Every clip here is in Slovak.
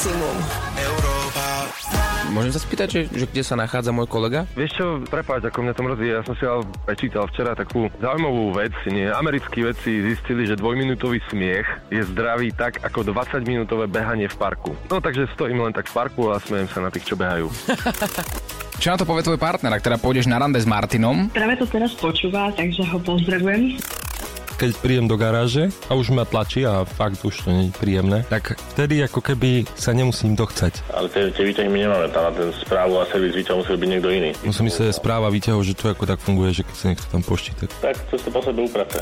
maximum. Môžem sa spýtať, že, že kde sa nachádza môj kolega? Vieš čo, prepáč, ako mňa to mrzí, ja som si ale prečítal včera takú zaujímavú vec, nie? Americkí vedci zistili, že dvojminútový smiech je zdravý tak ako 20-minútové behanie v parku. No takže stojím len tak v parku a smejem sa na tých, čo behajú. Čo na to povie tvoj partner, ak teda pôjdeš na rande s Martinom? Práve to teraz počúva, takže ho pozdravujem. Keď prídem do garáže a už ma tlačí a fakt už to nie je príjemné, tak vtedy ako keby sa nemusím dochcať. Ale tie, tie výťahy my nemáme, tam na ten správu a servis výťah musí byť niekto iný. Musím myslieť správa výťahov, že to ako tak funguje, že keď sa niekto tam poští, tak Tak to sa po sebe uprace.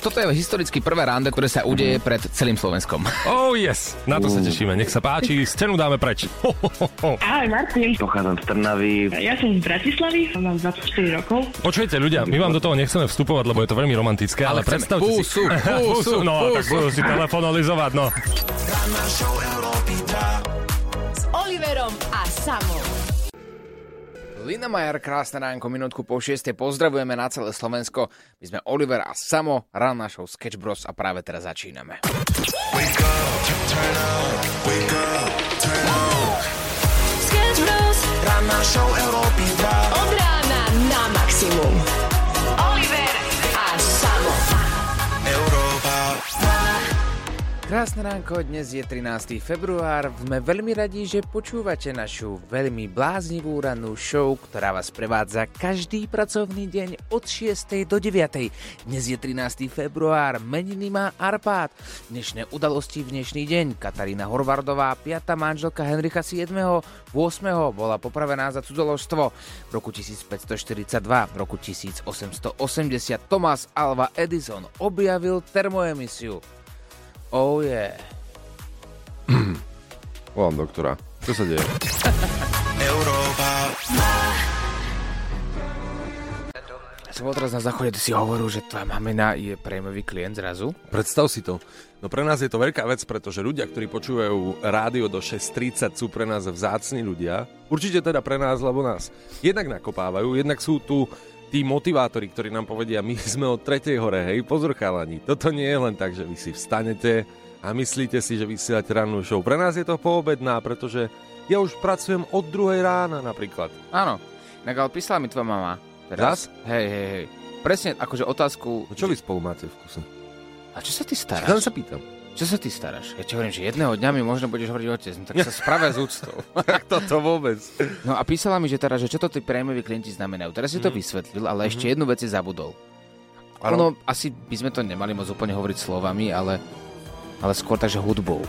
Toto je historicky prvé rande, ktoré sa udeje pred celým Slovenskom. Oh yes, na to sa tešíme. Nech sa páči, scénu dáme preč. Ho, ho, ho. Ahoj Martin, Pochádzam z Trnavy. ja som z Bratislavy, mám 24 rokov. Počujete ľudia, my vám do toho nechceme vstupovať, lebo je to veľmi romantické, ale, Ale chceme. Predstavte si... Pusu, pusu, no, tak pusu. budú si telefonalizovať, no. S Oliverom a Samom. Lina Majer, krásne ránko, minútku po 6. Pozdravujeme na celé Slovensko. My sme Oliver a Samo, ran našou Sketch Bros a práve teraz začíname. Sketch Bros. Od rána na maximum. Krásne ránko, dnes je 13. február. Sme veľmi radi, že počúvate našu veľmi bláznivú rannú show, ktorá vás prevádza každý pracovný deň od 6. do 9. Dnes je 13. február, meniny má Arpád. Dnešné udalosti v dnešný deň. Katarína Horvardová, 5. manželka Henricha VII. 8. bola popravená za cudzoložstvo. V roku 1542, v roku 1880 Thomas Alva Edison objavil termoemisiu. Oh yeah. Volám doktora. Čo sa deje? Ja som bol teraz na záchode, ty si hovoril, že tvoja mamina je prémový klient zrazu. Predstav si to. No pre nás je to veľká vec, pretože ľudia, ktorí počúvajú rádio do 6.30 sú pre nás vzácni ľudia. Určite teda pre nás, lebo nás jednak nakopávajú, jednak sú tu tí motivátori, ktorí nám povedia, my sme od tretej hore, hej, pozor chalani. Toto nie je len tak, že vy si vstanete a myslíte si, že vysielate rannú show. Pre nás je to poobedná, pretože ja už pracujem od druhej rána napríklad. Áno, tak ale písala mi tvoja mama. Teraz? Hej, hej, hej. Presne akože otázku... No čo vy spolu máte v kuse? A čo sa ty Len staráš? sa pýtam. Čo sa ty staráš? Ja ti hovorím, že jedného dňa mi možno budeš hovoriť otec, no tak sa spravia z úctou. Tak toto vôbec. No a písala mi, že teda, že čo to tí prémoví klienti znamenajú. Teraz si to vysvetlil, ale ešte jednu vec si zabudol. Ono, asi by sme to nemali moc úplne hovoriť slovami, ale, ale skôr takže hudbou.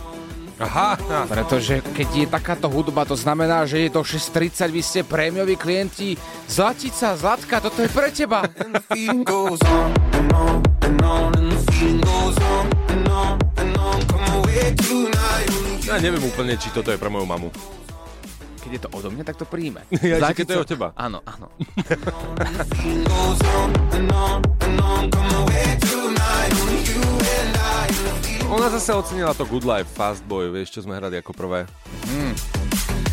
Aha, Pretože keď je takáto hudba, to znamená, že je do 6.30, vy ste prémioví klienti. Zlatica, Zlatka, toto je pre teba. Ja neviem úplne, či toto je pre moju mamu. Keď je to odo mňa, tak to príjme. Ja, že keď to je od teba. Áno, áno. Ona zase ocenila to Good Life, Fast Boy, vieš, čo sme hrali ako prvé.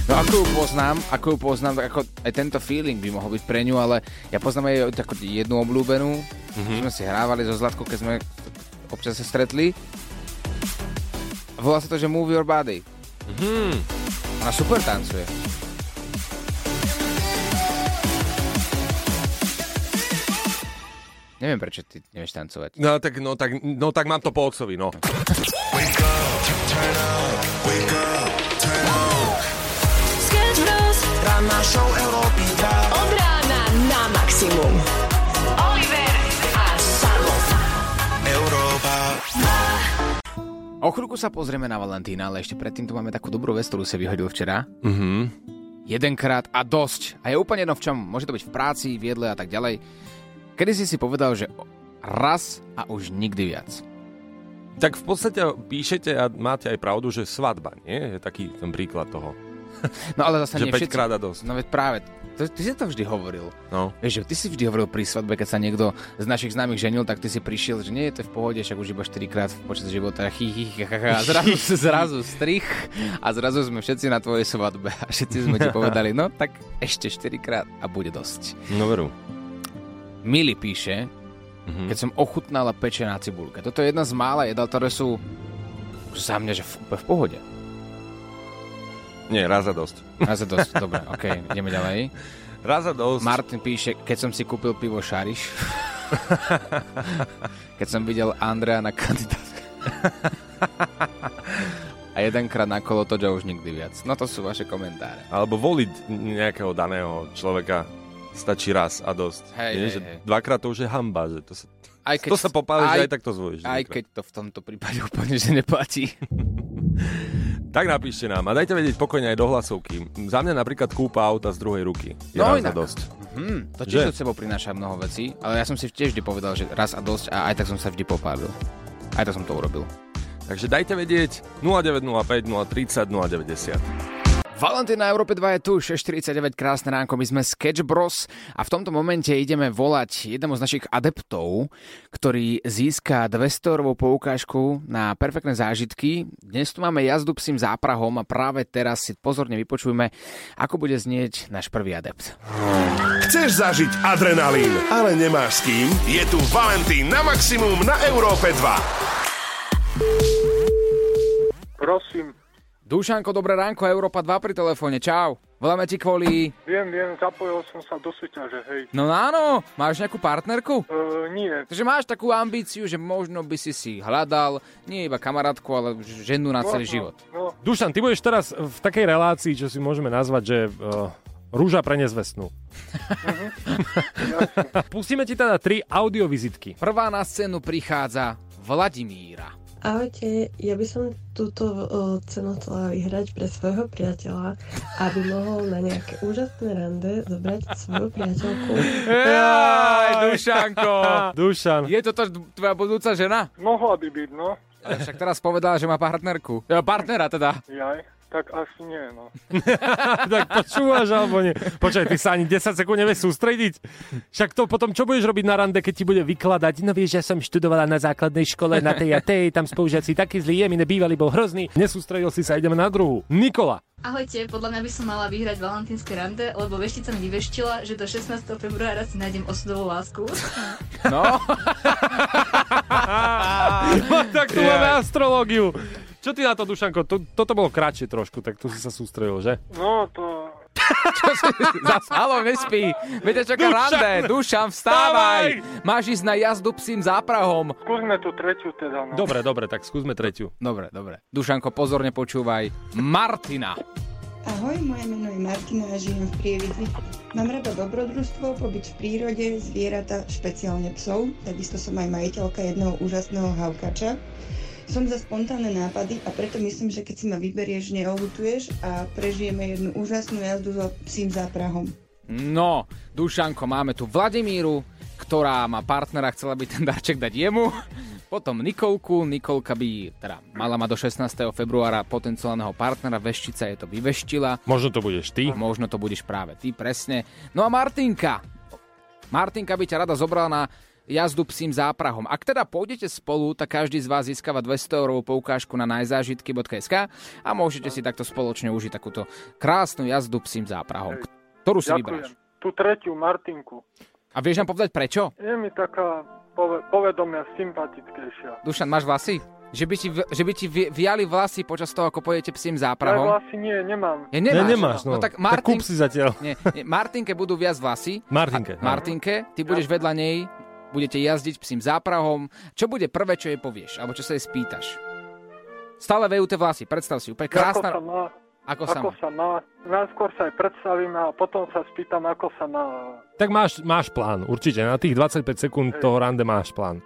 No ako ju poznám, ako ju poznám, tak ako aj tento feeling by mohol byť pre ňu, ale ja poznám aj takú jednu obľúbenú, mm-hmm. sme si hrávali so Zlatkou, keď sme občas sa stretli. Volá sa to, že Move Your Body. Mhm. Ona super tancuje. Neviem, prečo ty nevieš tancovať. No tak, no, tak, no tak mám to po otcovi, no. Od rána na maximum. Chvíľku sa pozrieme na Valentína, ale ešte predtým tu máme takú dobrú vec, ktorú si vyhodil včera. Mhm. Jedenkrát a dosť. A je úplne jedno v čom. Môže to byť v práci, v jedle a tak ďalej. Kedy si si povedal, že raz a už nikdy viac. Tak v podstate píšete a máte aj pravdu, že svadba, nie? Je taký ten príklad toho. No ale zase Že nie 5 všetci. krát a dosť. No veď práve, to, ty si to vždy hovoril. No. Vieš, že ty si vždy hovoril pri svadbe, keď sa niekto z našich známych ženil, tak ty si prišiel, že nie je to v pohode, však už iba 4 krát počas života, chy, chy, chy, a zrazu, zrazu strich a zrazu sme všetci na tvojej svadbe a všetci sme ti povedali, no tak ešte 4 krát a bude dosť. No veru. Mili píše, Mhm. keď som ochutnala pečená cibulka. Toto je jedna z mála jedál, ktoré sú za mňa, že v, v pohode. Nie, raz a dosť. Raz a dosť, dobre, ok, ideme ďalej. Raz a dosť. Martin píše, keď som si kúpil pivo Šariš, keď som videl Andrea na kandidátke. A jedenkrát na kolo to, už nikdy viac. No to sú vaše komentáre. Alebo voliť nejakého daného človeka stačí raz a dosť. Hej, Nie, hej, hej. dvakrát to už je hamba, že to sa, Aj to sa popáli, že aj tak to zvolíš. Aj dvakrát. keď to v tomto prípade úplne, že neplatí. Tak napíšte nám a dajte vedieť pokojne aj do hlasovky. Za mňa napríklad kúpa auta z druhej ruky. Je No raz a inak. dosť. Hm, to tiež so sebou prináša mnoho vecí, ale ja som si tiež vždy povedal, že raz a dosť a aj tak som sa vždy popálil. Aj tak som to urobil. Takže dajte vedieť 0905 030 090. Valentín na Európe 2 je tu, 6.49, krásne ránko, my sme Sketch Bros a v tomto momente ideme volať jednému z našich adeptov, ktorý získa 200 eurovú poukážku na perfektné zážitky. Dnes tu máme jazdu psím záprahom a práve teraz si pozorne vypočujme, ako bude znieť náš prvý adept. Chceš zažiť adrenalín, ale nemáš s kým? Je tu Valentín na maximum na Európe 2. Prosím, Dušanko, dobré ránko, Európa 2 pri telefóne, čau. Voláme ti kvôli... viem, viem, zapojil som sa do súťaže, hej. No áno, máš nejakú partnerku? E, nie, Takže máš takú ambíciu, že možno by si si hľadal nie iba kamarátku, ale ženu na celý no, život. No, Dušan, ty budeš teraz v takej relácii, čo si môžeme nazvať, že uh, rúža pre nezvestnú. Pustíme ti teda tri audiovizitky. Prvá na scénu prichádza Vladimíra. Ahojte, ja by som túto cenu chcela vyhrať pre svojho priateľa, aby mohol na nejaké úžasné rande zobrať svoju priateľku. Jaj, Dušanko! Dušan. Je to tvoja budúca žena? mohla by byť, no. Ale však teraz povedala, že má partnerku. Ja, partnera teda. Jaj, tak asi nie, no. tak počúvaš alebo nie? Počkaj, ty sa ani 10 sekúnd nevieš sústrediť? Však to potom, čo budeš robiť na rande, keď ti bude vykladať? No vieš, ja som študovala na základnej škole na tej a tej, tam spolužiaci taký zlý, je mi nebývalý, bol hrozný. Nesústredil si sa, ideme na druhú. Nikola. Ahojte, podľa mňa by som mala vyhrať valentínske rande, lebo veštica mi vyveštila, že do 16. februára si nájdem osudovú lásku. No, tak tu máme astrológiu. Čo ty na to, Dušanko? To, toto bolo kratšie trošku, tak tu si sa sústredil, že? No, to... čo si... Zas, halo, nespí. Viete, čaká Dušan! rande. Dušan, vstávaj. Máš ísť na jazdu psím záprahom. Skúsme tú tretiu teda, no. Dobre, dobre, tak skúsme tretiu. Dobre, dobre. Dušanko, pozorne počúvaj. Martina. Ahoj, moje meno je Martina a žijem v Prievidzi. Mám rada dobrodružstvo, pobyt v prírode, zvieratá, špeciálne psov. Takisto som aj majiteľka jedného úžasného havkača. Som za spontánne nápady a preto myslím, že keď si ma vyberieš, neohutuješ a prežijeme jednu úžasnú jazdu so psím záprahom. No, Dušanko, máme tu Vladimíru, ktorá má partnera, chcela by ten darček dať jemu. Potom Nikolku, Nikolka by teda mala mať do 16. februára potenciálneho partnera, veštica je to vyveštila. Možno to budeš ty. Možno to budeš práve ty, presne. No a Martinka. Martinka by ťa rada zobrala na jazdu psím záprahom. Ak teda pôjdete spolu, tak každý z vás získava 200 eurovú poukážku na najzážitky.sk a môžete si takto spoločne užiť takúto krásnu jazdu psím záprahom, ktorú si vyberáš. Ďakujem. Tú tretiu Martinku. A vieš nám povedať prečo? Je mi taká pove- povedomia sympatickejšia. Dušan, máš vlasy? Že by ti, v- že by ti vi- viali vlasy počas toho, ako pôjdete psím Ja záprahom? asi nie, nemám. Ja nemáš. Ne, nemáš, no. no tak tak Martin... kúp si zatiaľ. Nie, nie, Martinke budú viac vlasy. Martinke. A, Martinke, ty budeš vedľa nej, budete jazdiť psím záprahom. Čo bude prvé, čo jej povieš? Alebo čo sa jej spýtaš? Stále vejúte vlasy, predstav si, úplne Ako sa krásna. má, Ako sa ako má? sa má. Najskôr sa aj predstavím a potom sa spýtam, ako sa má. Tak máš, máš plán, určite. Na tých 25 sekúnd toho rande máš plán.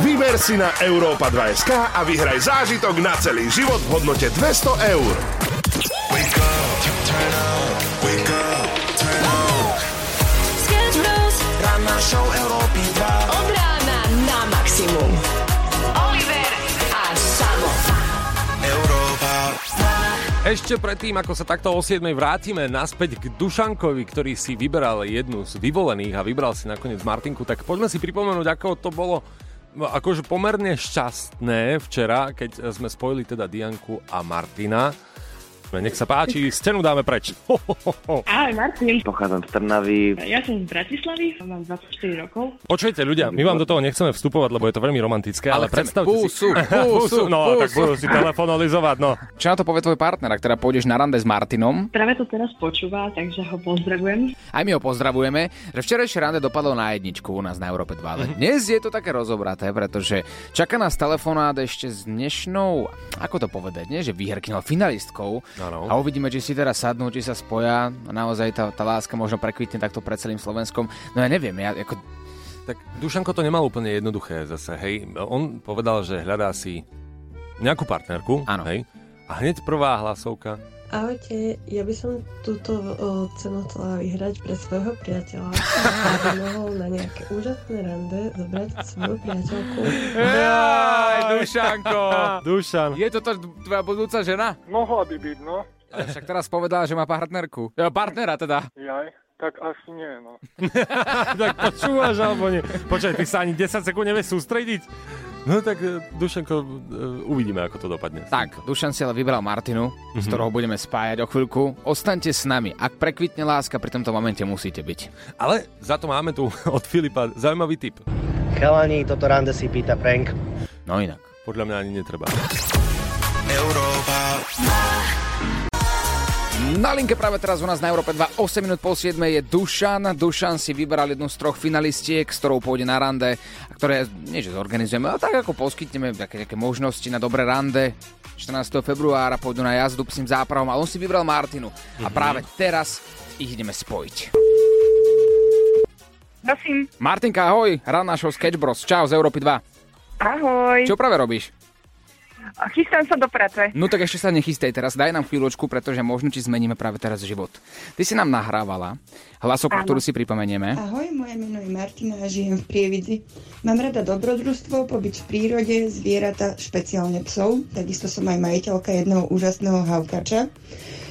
Vyber si na Európa 2SK a vyhraj zážitok na celý život v hodnote 200 eur. Maximum. Oliver a Samo. Európa Ešte predtým, ako sa takto o 7 vrátime naspäť k Dušankovi, ktorý si vyberal jednu z vyvolených a vybral si nakoniec Martinku, tak poďme si pripomenúť, ako to bolo akože pomerne šťastné včera, keď sme spojili teda Dianku a Martina. Nech sa páči, scénu dáme preč. Ho, ho, ho, ho. Ahoj Martin. Pochádzam z Trnavy. Ja som z Bratislavy, mám 24 rokov. Počujete ľudia, my vám do toho nechceme vstupovať, lebo je to veľmi romantické, ale, Ale predstavte Pusu, si... pusu, no, tak pusu. budú si telefonalizovať, no. Čo na to povie tvoj partner, ak teda pôjdeš na rande s Martinom? Práve to teraz počúva, takže ho pozdravujem. Aj my ho pozdravujeme, že včerajšie rande dopadlo na jedničku u nás na Európe 2, ale dnes je to také rozobraté, pretože čaká nás telefonát ešte s dnešnou, ako to povedať, nie že výherkynou, finalistkou Áno. a uvidíme, či si teraz sadnú, či sa spoja a naozaj tá, tá láska možno prekvitne takto pred celým Slovenskom. No ja neviem, ja ako... Tak Dušanko to nemal úplne jednoduché zase, hej. On povedal, že hľadá si nejakú partnerku, Áno. hej. A hneď prvá hlasovka. Ahojte, ja by som túto o, cenu chcela vyhrať pre svojho priateľa, aby mohol na nejaké úžasné rande zobrať svoju priateľku. Jaj, Dušanko! Dušan. Je toto tvoja budúca žena? Mohla by byť, no. Však teraz povedala, že má partnerku. Ja, partnera teda. Jaj, tak asi nie, no. tak počúvaš alebo nie? Počkaj, ty sa ani 10 sekúnd nevieš sústrediť? No tak e, Dušanko, e, uvidíme, ako to dopadne. Tak, Dušan si ale vybral Martinu, mm-hmm. z Mhm. ktorého budeme spájať o chvíľku. Ostaňte s nami. Ak prekvitne láska, pri tomto momente musíte byť. Ale za to máme tu od Filipa zaujímavý tip. Chalani, toto rande si pýta prank. No inak. Podľa mňa ani netreba. Európa. Na linke práve teraz u nás na Európe 2, 8 minút po 7 je Dušan. Dušan si vybral jednu z troch finalistiek, s ktorou pôjde na rande, a ktoré, nie že zorganizujeme, ale tak ako poskytneme také, také možnosti na dobré rande. 14. februára pôjdu na jazdu psím zápravom, ale on si vybral Martinu. A práve teraz ich ideme spojiť. Prosím. Martinka, ahoj, ranná show Sketch Bros. Čau z Európy 2. Ahoj. Čo práve robíš? Chystám sa do práce. No tak ešte sa nechystej teraz, daj nám chvíľočku, pretože možno ti zmeníme práve teraz život. Ty si nám nahrávala hlasovku, Áno. ktorú si pripomeneme. Ahoj, moje meno je Martina a žijem v Prievidzi. Mám rada dobrodružstvo, pobyt v prírode, zvieratá, špeciálne psov. Takisto som aj majiteľka jedného úžasného havkača.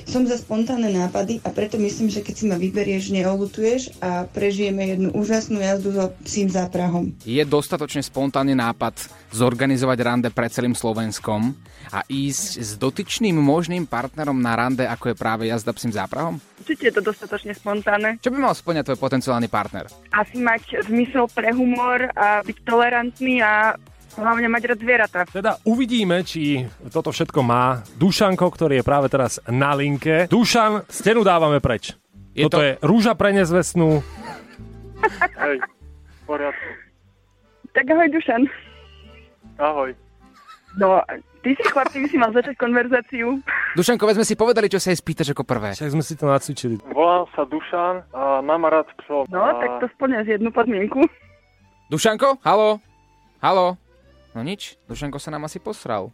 Som za spontánne nápady a preto myslím, že keď si ma vyberieš, neolutuješ a prežijeme jednu úžasnú jazdu so psím záprahom. Je dostatočne spontánny nápad zorganizovať rande pred celým Slovenskom a ísť s dotyčným možným partnerom na rande, ako je práve jazda psím záprahom? Určite je to dostatočne spontánne. Čo by mal splňať tvoj potenciálny partner? Asi mať zmysel pre humor a byť tolerantný a hlavne mať rád zvieratá. Teda uvidíme, či toto všetko má Dušanko, ktorý je práve teraz na linke. Dušan, stenu dávame preč. Je Toto to- je rúža pre nezvestnú. Hej, poriadku. Tak ahoj Dušan. Ahoj. No, ty si chlap, ty by si mal začať konverzáciu. Dušanko, sme si povedali, čo sa jej spýtaš ako prvé. Však sme si to nacvičili. Volám sa Dušan a mám rád psov. No, a... tak to splňaš jednu podmienku. Dušanko, halo? Halo? No nič, Dušanko sa nám asi posral.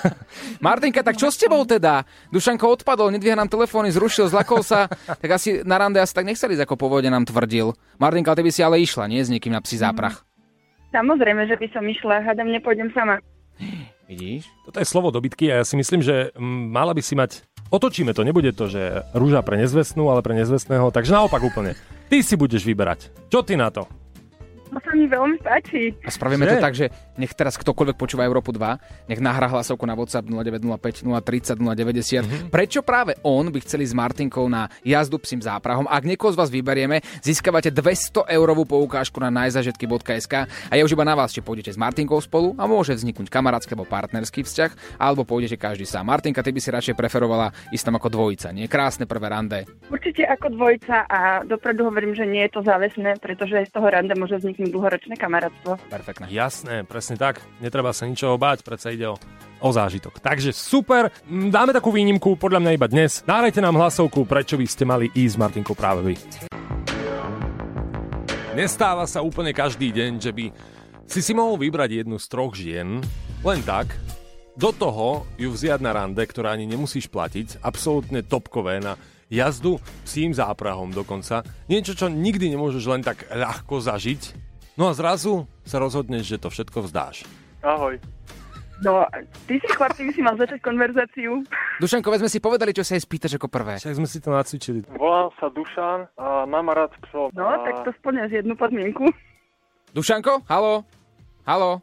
Martinka, tak čo s tebou teda? Dušanko odpadol, nedvíha nám telefóny, zrušil, zlakol sa, tak asi na rande asi tak nechceli ako pôvodne nám tvrdil. Martinka, ty by si ale išla, nie s niekým na psi záprach. Samozrejme, že by som išla, hádam, nepôjdem sama. Vidíš? Toto je slovo dobytky a ja si myslím, že mm, mala by si mať... Otočíme to, nebude to, že rúža pre nezvestnú, ale pre nezvestného, takže naopak úplne. Ty si budeš vyberať. Čo ty na to? To sa mi veľmi páči. A spravíme Že? to tak, že nech teraz ktokoľvek počúva Európu 2, nech nahrá hlasovku na WhatsApp 0905 030 090. Prečo práve on by chceli s Martinkou na jazdu psím záprahom? Ak niekoho z vás vyberieme, získavate 200 eurovú poukážku na najzažetky.sk a je už iba na vás, či pôjdete s Martinkou spolu a môže vzniknúť kamarátsky alebo partnerský vzťah, alebo pôjdete každý sám. Martinka, ty by si radšej preferovala ísť tam ako dvojica, nie? Krásne prvé rande. Určite ako dvojica a dopredu hovorím, že nie je to záväzné, pretože z toho rande môže vzniknúť dlhoročné kamarátstvo. Perfektné. Jasné, presne tak. Netreba sa ničoho báť, predsa ide o, o zážitok. Takže super, dáme takú výnimku, podľa mňa iba dnes. Nahrajte nám hlasovku, prečo by ste mali ísť s Martinkou práve vy. Nestáva sa úplne každý deň, že by si si mohol vybrať jednu z troch žien, len tak, do toho ju vziať na rande, ktorá ani nemusíš platiť, absolútne topkové na jazdu psím záprahom dokonca. Niečo, čo nikdy nemôžeš len tak ľahko zažiť. No a zrazu sa rozhodneš, že to všetko vzdáš. Ahoj. No, ty si chlap, ty by si mal začať konverzáciu. Dušanko, sme si povedali, čo sa jej spýtaš ako prvé. Však sme si to nacvičili. Volám sa Dušan a mám rád psov. No, a... tak to splňaš jednu podmienku. Dušanko, halo? Halo?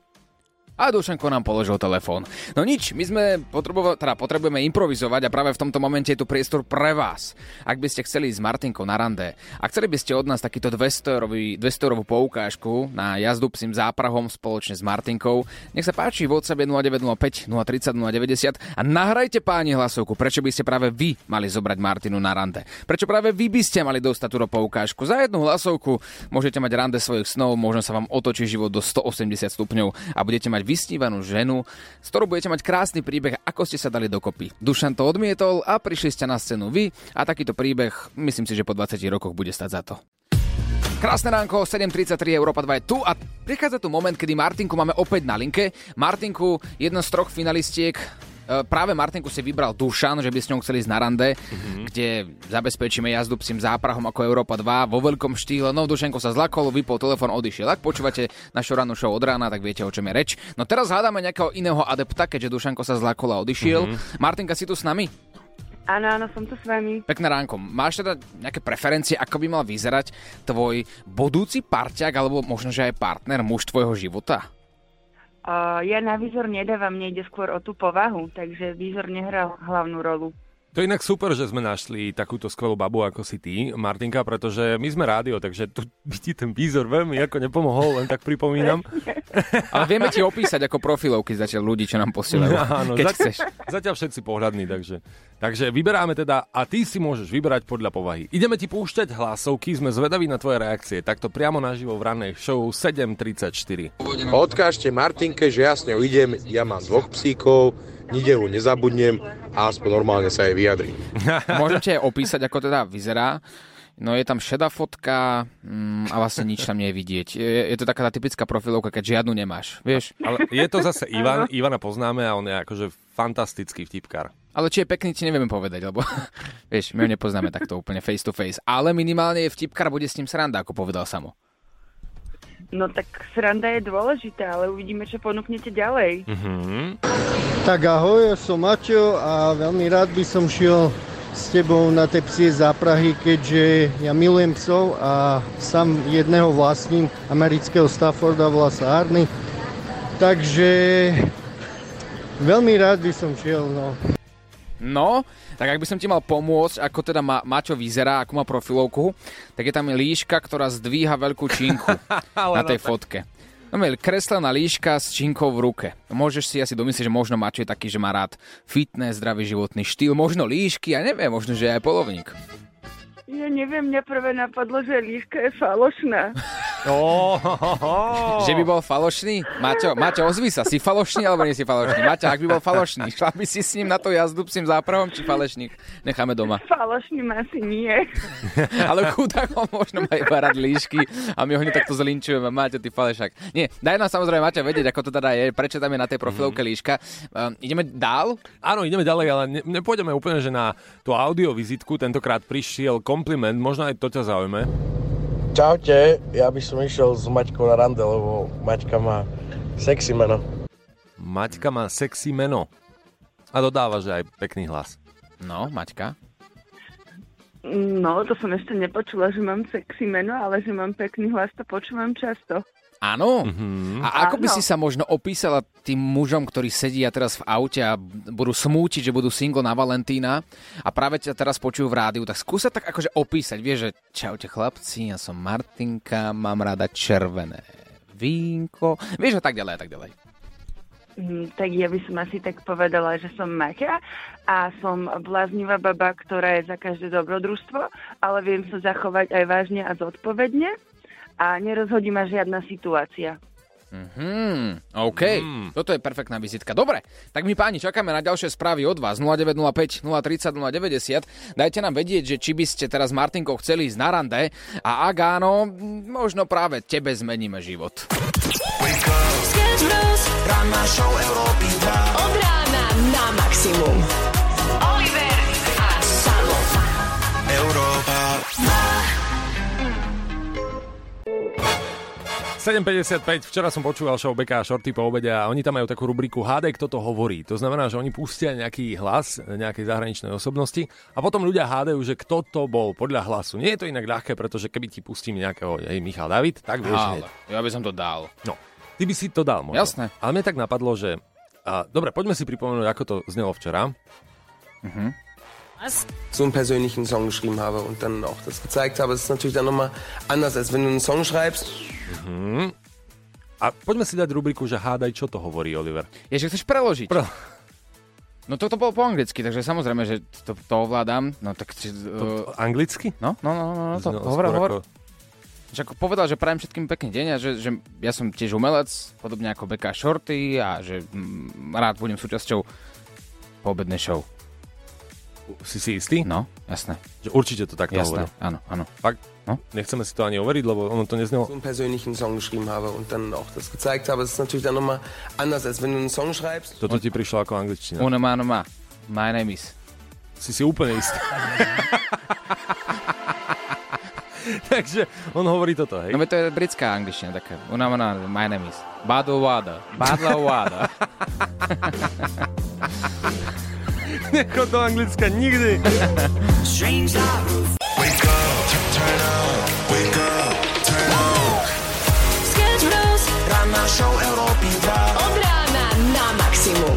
A Dušanko nám položil telefón. No nič, my sme potrebovo- teda potrebujeme improvizovať a práve v tomto momente je tu priestor pre vás. Ak by ste chceli s Martinkou na rande a chceli by ste od nás takýto 200 eurový, 200 eurovú poukážku na jazdu psím záprahom spoločne s Martinkou, nech sa páči v WhatsApp 0905 030 090 a nahrajte páni hlasovku, prečo by ste práve vy mali zobrať Martinu na rande. Prečo práve vy by ste mali dostať túto poukážku. Za jednu hlasovku môžete mať rande svojich snov, možno sa vám otočí život do 180 stupňov a budete mať vysnívanú ženu, s ktorou budete mať krásny príbeh, ako ste sa dali dokopy. Dušan to odmietol a prišli ste na scénu vy a takýto príbeh, myslím si, že po 20 rokoch bude stať za to. Krásne ránko, 7.33 Európa 2 je tu a prichádza tu moment, kedy Martinku máme opäť na linke. Martinku, jedna z troch finalistiek, práve Martinku si vybral Dušan, že by s ňou chceli ísť na rande, mm-hmm. kde zabezpečíme jazdu psím záprahom ako Európa 2 vo veľkom štýle. No Dušenko sa zlakol, vypol telefon, odišiel. Ak počúvate našu rannú show od rána, tak viete, o čom je reč. No teraz hľadáme nejakého iného adepta, keďže Dušanko sa zlakol a odišiel. Mm-hmm. Martinka, si tu s nami? Áno, áno, som tu s vami. Pekné ránko. Máš teda nejaké preferencie, ako by mal vyzerať tvoj budúci parťák, alebo možno, že aj partner, muž tvojho života? Uh, ja na výzor nedávam, mne ide skôr o tú povahu, takže výzor nehral hlavnú rolu. To je inak super, že sme našli takúto skvelú babu ako si ty, Martinka, pretože my sme rádio, takže tu by ti ten výzor veľmi ako nepomohol, len tak pripomínam. Ale vieme ti opísať ako profilovky zatiaľ ľudí, čo nám posielajú, Áno, keď zatiaľ, chceš. Zatiaľ všetci pohľadní, takže, takže vyberáme teda a ty si môžeš vyberať podľa povahy. Ideme ti púšťať hlasovky, sme zvedaví na tvoje reakcie, takto priamo naživo v ranej show 7.34. Odkážte Martinke, že ja s ňou idem, ja mám dvoch psíkov, nedelu nezabudnem a aspoň normálne sa jej vyjadrím. Môžem aj opísať, ako teda vyzerá. No je tam šedá fotka mm, a vlastne nič tam nie je vidieť. Je, je to taká tá typická profilovka, keď žiadnu nemáš, vieš? Ale je to zase Ivan, Ivana poznáme a on je akože fantastický vtipkár. Ale či je pekný, ti nevieme povedať, lebo vieš, my ho nepoznáme takto úplne face to face. Ale minimálne je vtipkár, bude s ním sranda, ako povedal samo. No tak sranda je dôležitá, ale uvidíme, čo ponúknete ďalej. Mm-hmm. Tak ahoj, ja som Maťo a veľmi rád by som šiel s tebou na tie psie záprahy, keďže ja milujem psov a sám jedného vlastním amerického Stafforda volá sa Arny. Takže veľmi rád by som šiel, no. No, tak ak by som ti mal pomôcť, ako teda Ma- Maťo vyzerá, ako má profilovku, tak je tam líška, ktorá zdvíha veľkú činku na tej fotke. No je kreslená líška s činkou v ruke. Môžeš si asi domyslieť, že možno Maťo je taký, že má rád fitness, zdravý životný štýl, možno líšky, ja neviem, možno, že aj polovník. Ja neviem, mňa prvé napadlo, že líška je falošná. Oh, Že by bol falošný? Maťo, Maťo, ozví sa, si falošný alebo nie si falošný? Maťo, ak by bol falošný, šla by si s ním na to jazdu psím zápravom, či falešník? Necháme doma. Falošným asi nie. Ale chudák ho možno má iba rád líšky a my ho hneď takto zlinčujeme. Maťo, ty falešák. Nie, daj nám samozrejme, Maťo, vedieť, ako to teda je, prečo tam je na tej profilovke líška. Um, ideme dál? Áno, ideme ďalej, ale ne, nepôjdeme úplne, že na tú audiovizitku tentokrát prišiel kompliment, možno aj to ťa zaujme. Čaute, ja by som išiel s Maťkou na rande, lebo Maťka má sexy meno. Maťka má sexy meno. A dodáva, že aj pekný hlas. No, Maťka. No, to som ešte nepočula, že mám sexy meno, ale že mám pekný hlas, to počúvam často. Áno. Mm-hmm. A ako by si sa možno opísala tým mužom, ktorí sedia teraz v aute a budú smútiť, že budú single na Valentína a práve ťa teraz počujú v rádiu, tak skúsa tak akože opísať, vieš, že čaute chlapci, ja som Martinka, mám rada červené vínko, vieš a tak ďalej a tak ďalej. Mm, Tak ja by som asi tak povedala, že som Maťa a som bláznivá baba, ktorá je za každé dobrodružstvo, ale viem sa zachovať aj vážne a zodpovedne a nerozhodí ma žiadna situácia. Mhm, OK. Mm. Toto je perfektná vizitka. Dobre, tak my páni čakáme na ďalšie správy od vás 0905 030 090. Dajte nám vedieť, že či by ste teraz s Martinkou chceli ísť na rande a ak áno, možno práve tebe zmeníme život. Ranná show Európy 2 Od rána na maximum. 7.55, včera som počúval show Beka a Shorty po obede a oni tam majú takú rubriku Hádej, kto to hovorí. To znamená, že oni pustia nejaký hlas nejakej zahraničnej osobnosti a potom ľudia hádajú, že kto to bol podľa hlasu. Nie je to inak ľahké, pretože keby ti pustím nejakého, hej, Michal David, tak vieš. Ale, ja by som to dal. No. Ty by si to dal možno. Jasné. Ale mne tak napadlo, že... A, dobre, poďme si pripomenúť, ako to znelo včera. Mhm. So einen persönlichen Song geschrieben habe und dann auch das gezeigt habe. Es ist natürlich dann nochmal anders, als wenn du einen Song schreibst. Mhm. A poďme si dať rubriku, že hádaj, čo to hovorí Oliver. Je, že chceš preložiť? Pre... No toto bolo po anglicky, takže samozrejme, že to, to ovládam. No tak... To, anglicky? No, no, no, no, no to, hovor, hovor. ako- Že ako povedal, že prajem všetkým pekný deň a že, že ja som tiež umelec, podobne ako Beka Shorty a že mm, rád budem súčasťou poobednej show. Si si istý? No, jasné. Že určite to takto Jasné, hovoril. áno, áno. Fakt? No? Nechceme si to ani overiť, lebo ono to neznelo... so persönlichen Song geschrieben habe und dann auch das gezeigt habe. Ist natürlich dann nochmal anders, als wenn du einen Song schreibst. Toto ti prišlo ako angličtina. Una mano ma. My name is. Si si úplne istý. Takže on hovorí toto, hej? No to je britská angličtina taká. Una mano, my name is. Bado wada. Nechod do Anglicka nikdy. Strange love. Wake up, turn up, wake up, turn up. Sketch Bros. Ranná show Európy 2. Od rána na maximum.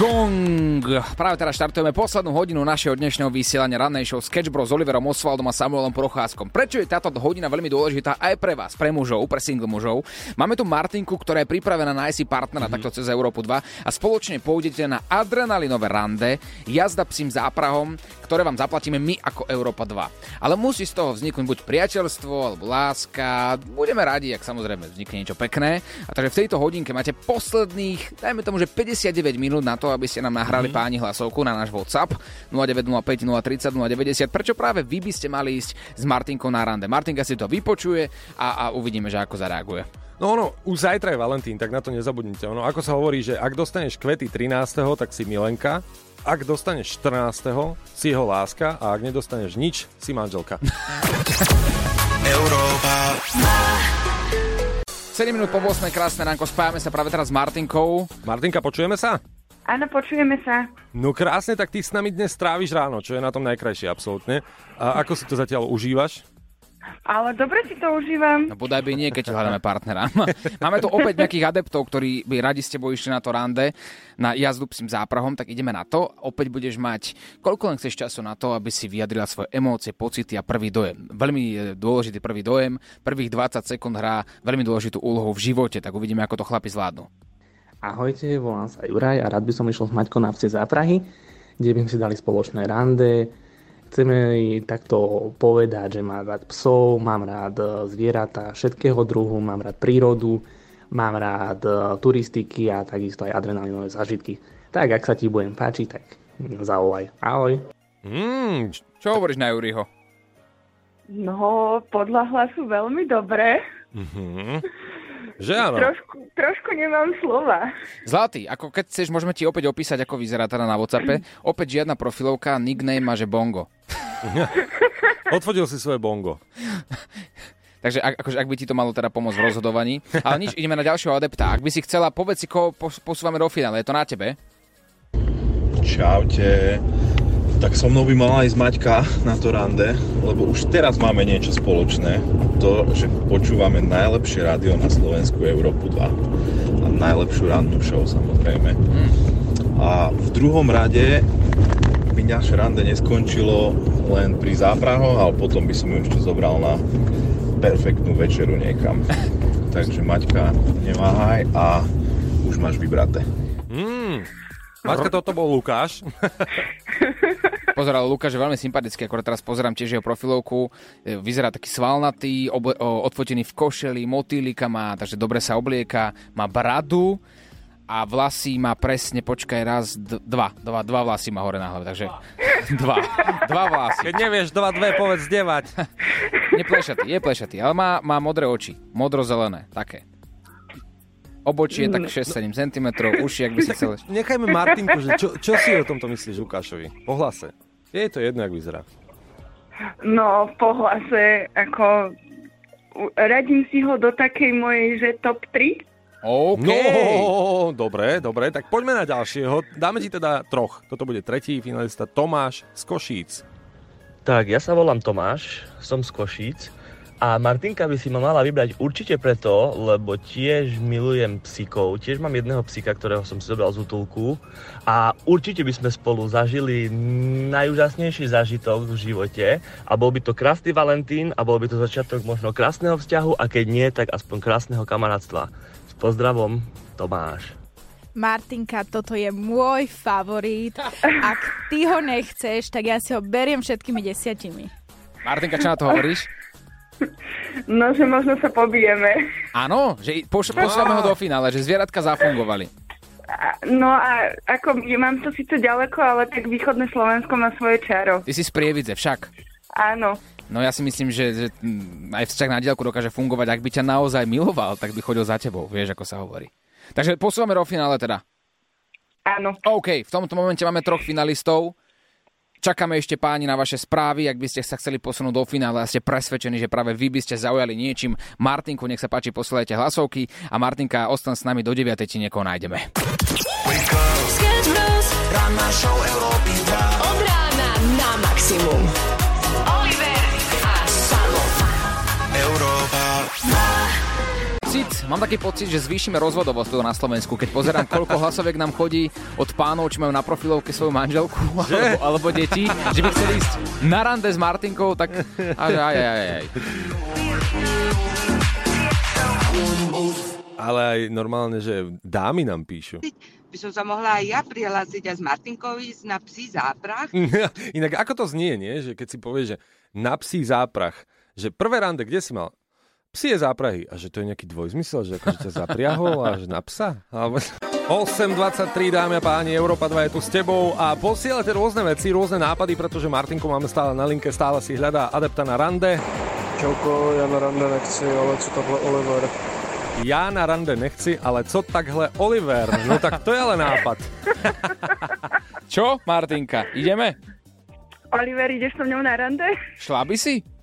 Gong! Práve teraz štartujeme poslednú hodinu našeho dnešného vysielania rannej show Sketch Bros s Oliverom Osvaldom a Samuelom Procházkom. Prečo je táto hodina veľmi dôležitá aj pre vás, pre mužov, pre single mužov? Máme tu Martinku, ktorá je pripravená nájsť si partnera mm-hmm. takto cez Európu 2 a spoločne pôjdete na adrenalinové rande, jazda psím záprahom, ktoré vám zaplatíme my ako Európa 2. Ale musí z toho vzniknúť buď priateľstvo alebo láska. Budeme radi, ak samozrejme vznikne niečo pekné. A takže v tejto hodinke máte posledných, dajme tomu, že 59 minút na to, aby ste nám nahrali mm-hmm. páni hlasovku na náš WhatsApp 0905 030 090. Prečo práve vy by ste mali ísť s Martinkou na rande? Martinka si to vypočuje a, a uvidíme, že ako zareaguje. No ono, už zajtra je Valentín, tak na to nezabudnite. Ono, ako sa hovorí, že ak dostaneš kvety 13., tak si milenka, ak dostaneš 14., si jeho láska a ak nedostaneš nič, si manželka. Európa. 7 minút po 8. krásne ránko, spájame sa práve teraz s Martinkou. Martinka, počujeme sa? Áno, počujeme sa. No krásne, tak ty s nami dnes stráviš ráno, čo je na tom najkrajšie, absolútne. A ako si to zatiaľ užívaš? Ale dobre si to užívam. No bodaj by nie, keď hľadáme partnera. Máme tu opäť nejakých adeptov, ktorí by radi s tebou išli na to rande, na jazdu psím záprahom, tak ideme na to. Opäť budeš mať, koľko len chceš času na to, aby si vyjadrila svoje emócie, pocity a prvý dojem. Veľmi e, dôležitý prvý dojem, prvých 20 sekúnd hrá veľmi dôležitú úlohu v živote, tak uvidíme, ako to chlapi zvládnu. Ahojte, volám sa Juraj a rád by som išiel s Maťkou na psie záprahy, kde by sme si dali spoločné rande. Chceme jej takto povedať, že mám rád psov, mám rád e, zvieratá všetkého druhu, mám rád prírodu, mám rád e, turistiky a takisto aj adrenalinové zážitky. Tak, ak sa ti budem páčiť, tak zavolaj. Ahoj. Mm, čo hovoríš na Juriho? No, podľa hlasu veľmi dobre. Mhm. Že áno. Trošku, trošku nemám slova. Zlatý, ako keď chceš, môžeme ti opäť opísať, ako vyzerá teda na Whatsappe. Opäť žiadna profilovka, nickname má, že bongo. Odfodil si svoje bongo. Takže ak, akože, ak by ti to malo teda pomôcť v rozhodovaní. Ale nič, ideme na ďalšieho adepta. Ak by si chcela, povedz si, koho pos- posúvame do finále. Je to na tebe? Čaute. Tak so mnou by mala ísť Maťka na to rande, lebo už teraz máme niečo spoločné. To, že počúvame najlepšie rádio na Slovensku Európu 2. A najlepšiu rannú show samozrejme. A v druhom rade by naše rande neskončilo len pri záprahoch, ale potom by som ju ešte zobral na perfektnú večeru niekam. Takže Maťka, neváhaj a už máš vybraté. Mm. Maťka, toto bol Lukáš. Pozeral Lukáš je veľmi sympatický, akorát teraz pozerám tiež jeho profilovku. E, Vyzerá taký svalnatý, oble- o- odfotený v košeli, motýlika má, takže dobre sa oblieka, má bradu a vlasy má presne, počkaj, raz, d- dva, dva, dva vlasy má hore na hlave, takže dva, dva vlasy. Keď nevieš dva, dve, povedz devať. Neplešatý, je plešatý, ale má, má modré oči, modro-zelené, také. Obočie tak 6-7 cm, uši, ak by si chcel. Nechajme Martinku, že čo, čo si o tomto myslíš Lukášovi? Po hlase. Je to jedno, jak vyzerá. No, po hlase, ako... Radím si ho do takej mojej, že top 3. OK. No, dobre, dobre, tak poďme na ďalšieho. Dáme ti teda troch. Toto bude tretí finalista Tomáš z Košíc. Tak, ja sa volám Tomáš, som z Košíc A Martinka by si ma mala vybrať určite preto, lebo tiež milujem psíkov. Tiež mám jedného psíka, ktorého som si zobral z útulku. A určite by sme spolu zažili najúžasnejší zážitok v živote. A bol by to krásny Valentín a bol by to začiatok možno krásneho vzťahu a keď nie, tak aspoň krásneho kamarátstva. S pozdravom, Tomáš. Martinka, toto je môj favorit. Ak ty ho nechceš, tak ja si ho beriem všetkými desiatimi. Martinka, čo na to hovoríš? No, že možno sa pobijeme. Áno, že poš- pošleme ho do finále, že zvieratka zafungovali. No a ako, mám to síce ďaleko, ale tak východné Slovensko má svoje čaro. Ty si z Prievidze však. Áno. No ja si myslím, že, že aj vzťah na diaľku dokáže fungovať. Ak by ťa naozaj miloval, tak by chodil za tebou, vieš, ako sa hovorí. Takže posúvame do finále teda. Áno. OK, v tomto momente máme troch finalistov. Čakáme ešte páni na vaše správy, ak by ste sa chceli posunúť do finále a ste presvedčení, že práve vy by ste zaujali niečím. Martinku, nech sa páči, posielajte hlasovky a Martinka, ostan s nami do 9. či niekoho nájdeme. 2. Od rána na maximum. Oliver a Samo. Európa. Cit, mám taký pocit, že zvýšime rozvodovosť tu na Slovensku, keď pozerám, koľko hlasoviek nám chodí od pánov, či majú na profilovke svoju manželku alebo, alebo deti, že by chceli ísť na rande s Martinkou, tak aj, aj, aj, aj, aj. Ale aj normálne, že dámy nám píšu. by som sa mohla aj ja prihlásiť a s Martinkou ísť na psí záprach. Inak ako to znie, nie? Že keď si povieš, že na psí záprach, že prvé rande, kde si mal? Psie záprahy. A že to je nejaký dvojzmysel, že akože ťa zapriahol a že na psa? Alebo... 8.23, dámy a páni, Európa 2 je tu s tebou a posielate rôzne veci, rôzne nápady, pretože Martinku máme stále na linke, stále si hľadá adepta na rande. Čauko, ja na rande nechci, ale co takhle Oliver. Ja na rande nechci, ale co takhle Oliver? No tak to je ale nápad. Čo, Martinka, ideme? Oliver, ideš so mňou na rande? Šla by si?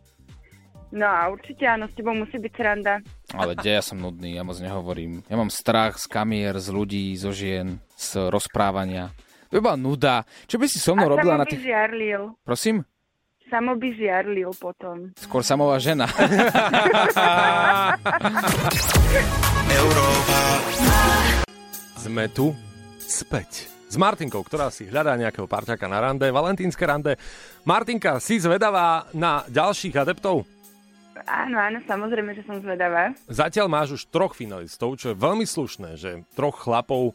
No a určite áno, s tebou musí byť sranda. Ale kde ja som nudný, ja moc nehovorím. Ja mám strach z kamier, z ľudí, zo žien, z rozprávania. To by bola nuda. Čo by si so mnou a robila samo na tých... žiarlil. Prosím? Samo by žiarlil potom. Skôr samová žena. Európa. Sme tu späť. S Martinkou, ktorá si hľadá nejakého parťaka na rande, valentínske rande. Martinka, si zvedavá na ďalších adeptov? Áno, áno, samozrejme, že som zvedavá. Zatiaľ máš už troch finalistov, čo je veľmi slušné, že troch chlapov e,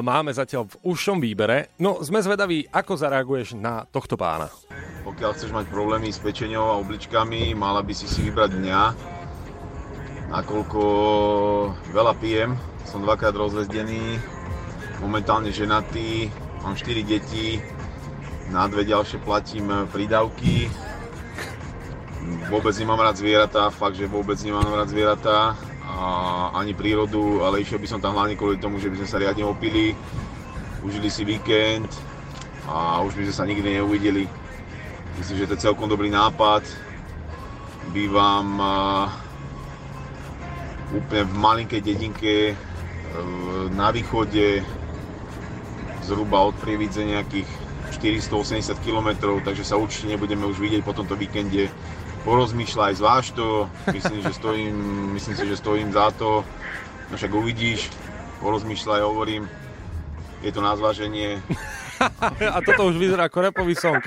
máme zatiaľ v užšom výbere. No, sme zvedaví, ako zareaguješ na tohto pána. Pokiaľ chceš mať problémy s pečenou a obličkami, mala by si si vybrať mňa. Nakoľko veľa pijem, som dvakrát rozvezdený, momentálne ženatý, mám 4 deti, na dve ďalšie platím prídavky. Vôbec nemám rád zvieratá, fakt, že vôbec nemám rád zvieratá ani prírodu, ale išiel by som tam hlavne kvôli tomu, že by sme sa riadne opili, užili si víkend a už by sme sa nikdy neuvideli. Myslím, že to je celkom dobrý nápad. Bývam úplne v malinkej dedinke uh, na východe, zhruba od Prievidze nejakých 480 km, takže sa určite nebudeme už vidieť po tomto víkende. Porozmýšľaj, zváž to, myslím, že stojím, myslím si, že stojím za to. No však uvidíš, porozmýšľaj, hovorím, je to na zváženie. A toto už vyzerá ako repový song.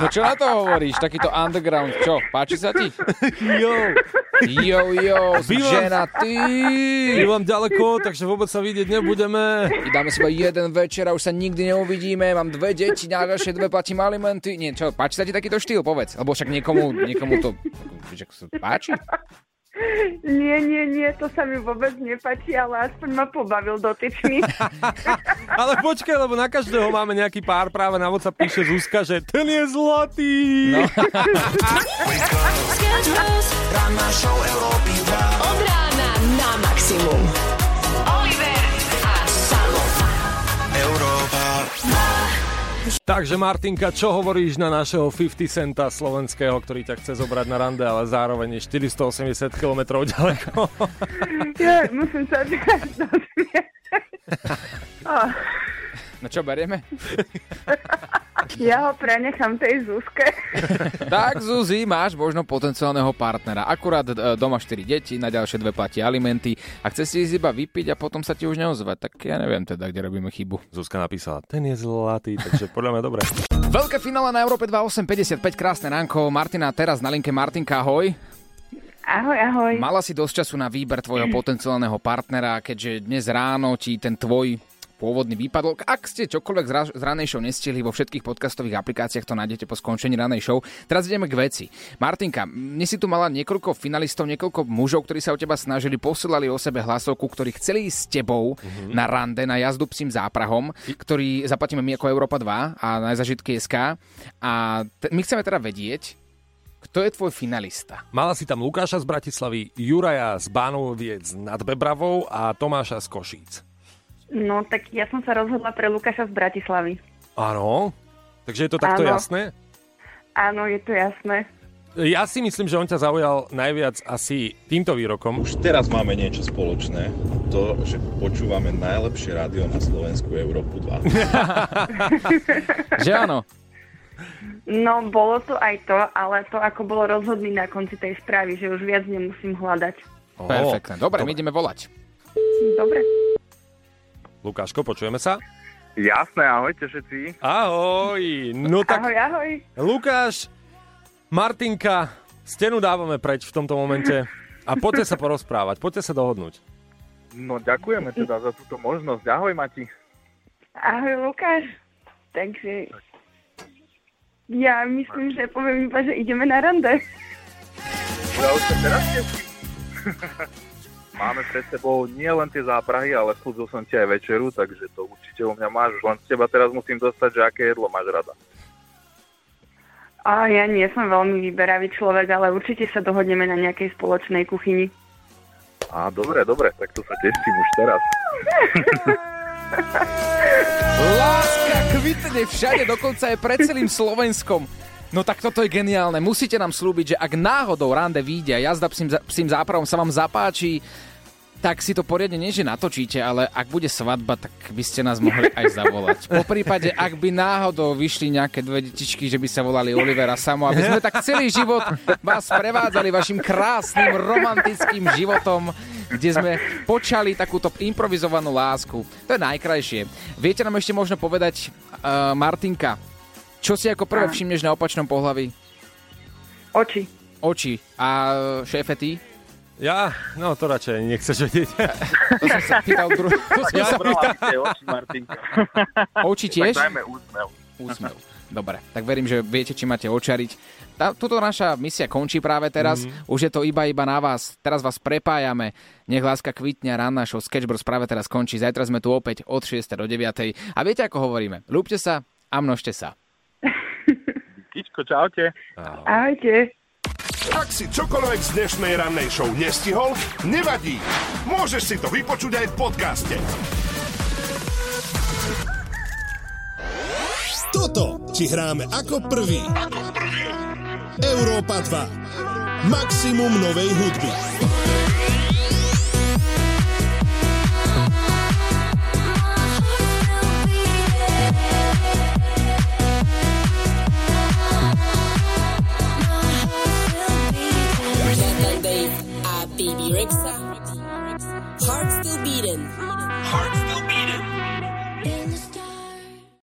No čo na to hovoríš? Takýto underground, čo? Páči sa ti? Jo. Jo, jo, Bývam- žena, ty. Bývam ďaleko, takže vôbec sa vidieť nebudeme. I dáme si jeden večer a už sa nikdy neuvidíme. Mám dve deti, ďalšie dve platím alimenty. Nie, čo, páči sa ti takýto štýl, povedz. Lebo však niekomu, niekomu to však sa páči. Nie, nie, nie, to sa mi vôbec nepáči, ale aspoň ma pobavil dotyčný. Ale počkaj, lebo na každého máme nejaký pár práve na WhatsApp píše Zuzka, že ten je zlatý. No. Sketch Bros. Ranná show Európy 2. Od rána na maximum. Oliver a Samo. Európa. Takže Martinka, čo hovoríš na našeho 50 centa slovenského, ktorý ťa chce zobrať na rande, ale zároveň je 480 km ďaleko? Ja, musím sa No čo, berieme? Ja ho prenechám tej Zuzke. Tak, Zuzi, máš možno potenciálneho partnera. Akurát e, doma 4 deti, na ďalšie dve platí alimenty a chce si ísť iba vypiť a potom sa ti už neozvať. Tak ja neviem teda, kde robíme chybu. Zuzka napísala, ten je zlatý, takže podľa mňa dobre. Veľké finále na Európe 2855, krásne ránko. Martina, teraz na linke Martinka, ahoj. Ahoj, ahoj. Mala si dosť času na výber tvojho potenciálneho partnera, keďže dnes ráno ti ten tvoj pôvodný výpadol. Ak ste čokoľvek z, ra- z ranej show nestihli, vo všetkých podcastových aplikáciách to nájdete po skončení ranej show. Teraz ideme k veci. Martinka, dnes si tu mala niekoľko finalistov, niekoľko mužov, ktorí sa o teba snažili, posielali o sebe hlasovku, ktorí chceli ísť s tebou mm-hmm. na rande, na jazdu psím záprahom, ktorý zaplatíme my ako Európa 2 a na zažitky SK. A t- my chceme teda vedieť, kto je tvoj finalista? Mala si tam Lukáša z Bratislavy, Juraja z Bánoviec nad Bebravou a Tomáša z Košíc. No, tak ja som sa rozhodla pre Lukáša z Bratislavy. Áno, takže je to takto Áno. jasné? Áno, je to jasné. Ja si myslím, že on ťa zaujal najviac asi týmto výrokom. Už teraz máme niečo spoločné. To, že počúvame najlepšie rádio na Slovensku Európu 2. Že áno? No, bolo to aj to, ale to ako bolo rozhodný na konci tej správy, že už viac nemusím hľadať. Perfektne. Dobre, my ideme volať. Dobre. Lukáško, počujeme sa? Jasné, ahojte všetci. Ahoj, no tak Ahoj, ahoj. Lukáš, Martinka, stenu dávame preč v tomto momente a poďte sa porozprávať, poďte sa dohodnúť. No ďakujeme teda za túto možnosť. Ahoj Mati. Ahoj, Lukáš. Takže... Ja myslím, že poviem iba, že ideme na rande. Ja už sa teraz. Máme pred sebou nie len tie záprahy, ale slúbil som ti aj večeru, takže to určite u mňa máš. Len z teba teraz musím dostať, že aké jedlo máš rada. A ja nie som veľmi vyberavý človek, ale určite sa dohodneme na nejakej spoločnej kuchyni. Á, dobre, dobre, tak to sa teším už teraz. Láska kvitne všade, dokonca aj pred celým Slovenskom. No tak toto je geniálne. Musíte nám slúbiť, že ak náhodou rande vyjde a jazda psím, psím zápravom sa vám zapáči, tak si to poriadne nie, že natočíte, ale ak bude svadba, tak by ste nás mohli aj zavolať. Po prípade, ak by náhodou vyšli nejaké dve detičky, že by sa volali Oliver a Samo, aby sme tak celý život vás prevádzali vašim krásnym, romantickým životom, kde sme počali takúto improvizovanú lásku. To je najkrajšie. Viete nám ešte možno povedať, uh, Martinka, čo si ako prvé všimneš na opačnom pohlaví? Oči. Oči. A šéfe, ty? Ja? No to radšej nechceš vedieť. To som sa pýtal dru... To som Ja sa pýtal... oči, Martinka. Oči tiež? Tak dajme úsmev. Úsmev. Dobre, tak verím, že viete, či máte očariť. Tá, tuto naša misia končí práve teraz. Mm. Už je to iba iba na vás. Teraz vás prepájame. Nech láska kvitne, rána show Sketchbros práve teraz končí. Zajtra sme tu opäť od 6. do 9. A viete, ako hovoríme? Ľúbte sa a množte sa. Kičko, čaute. Ahojte. Ak si čokoľvek z dnešnej rannej show nestihol, nevadí. Môžeš si to vypočuť aj v podcaste. Toto ti hráme ako prvý. Európa 2. Maximum novej hudby. Baby Rexa. Heart still beating. Heart still beating.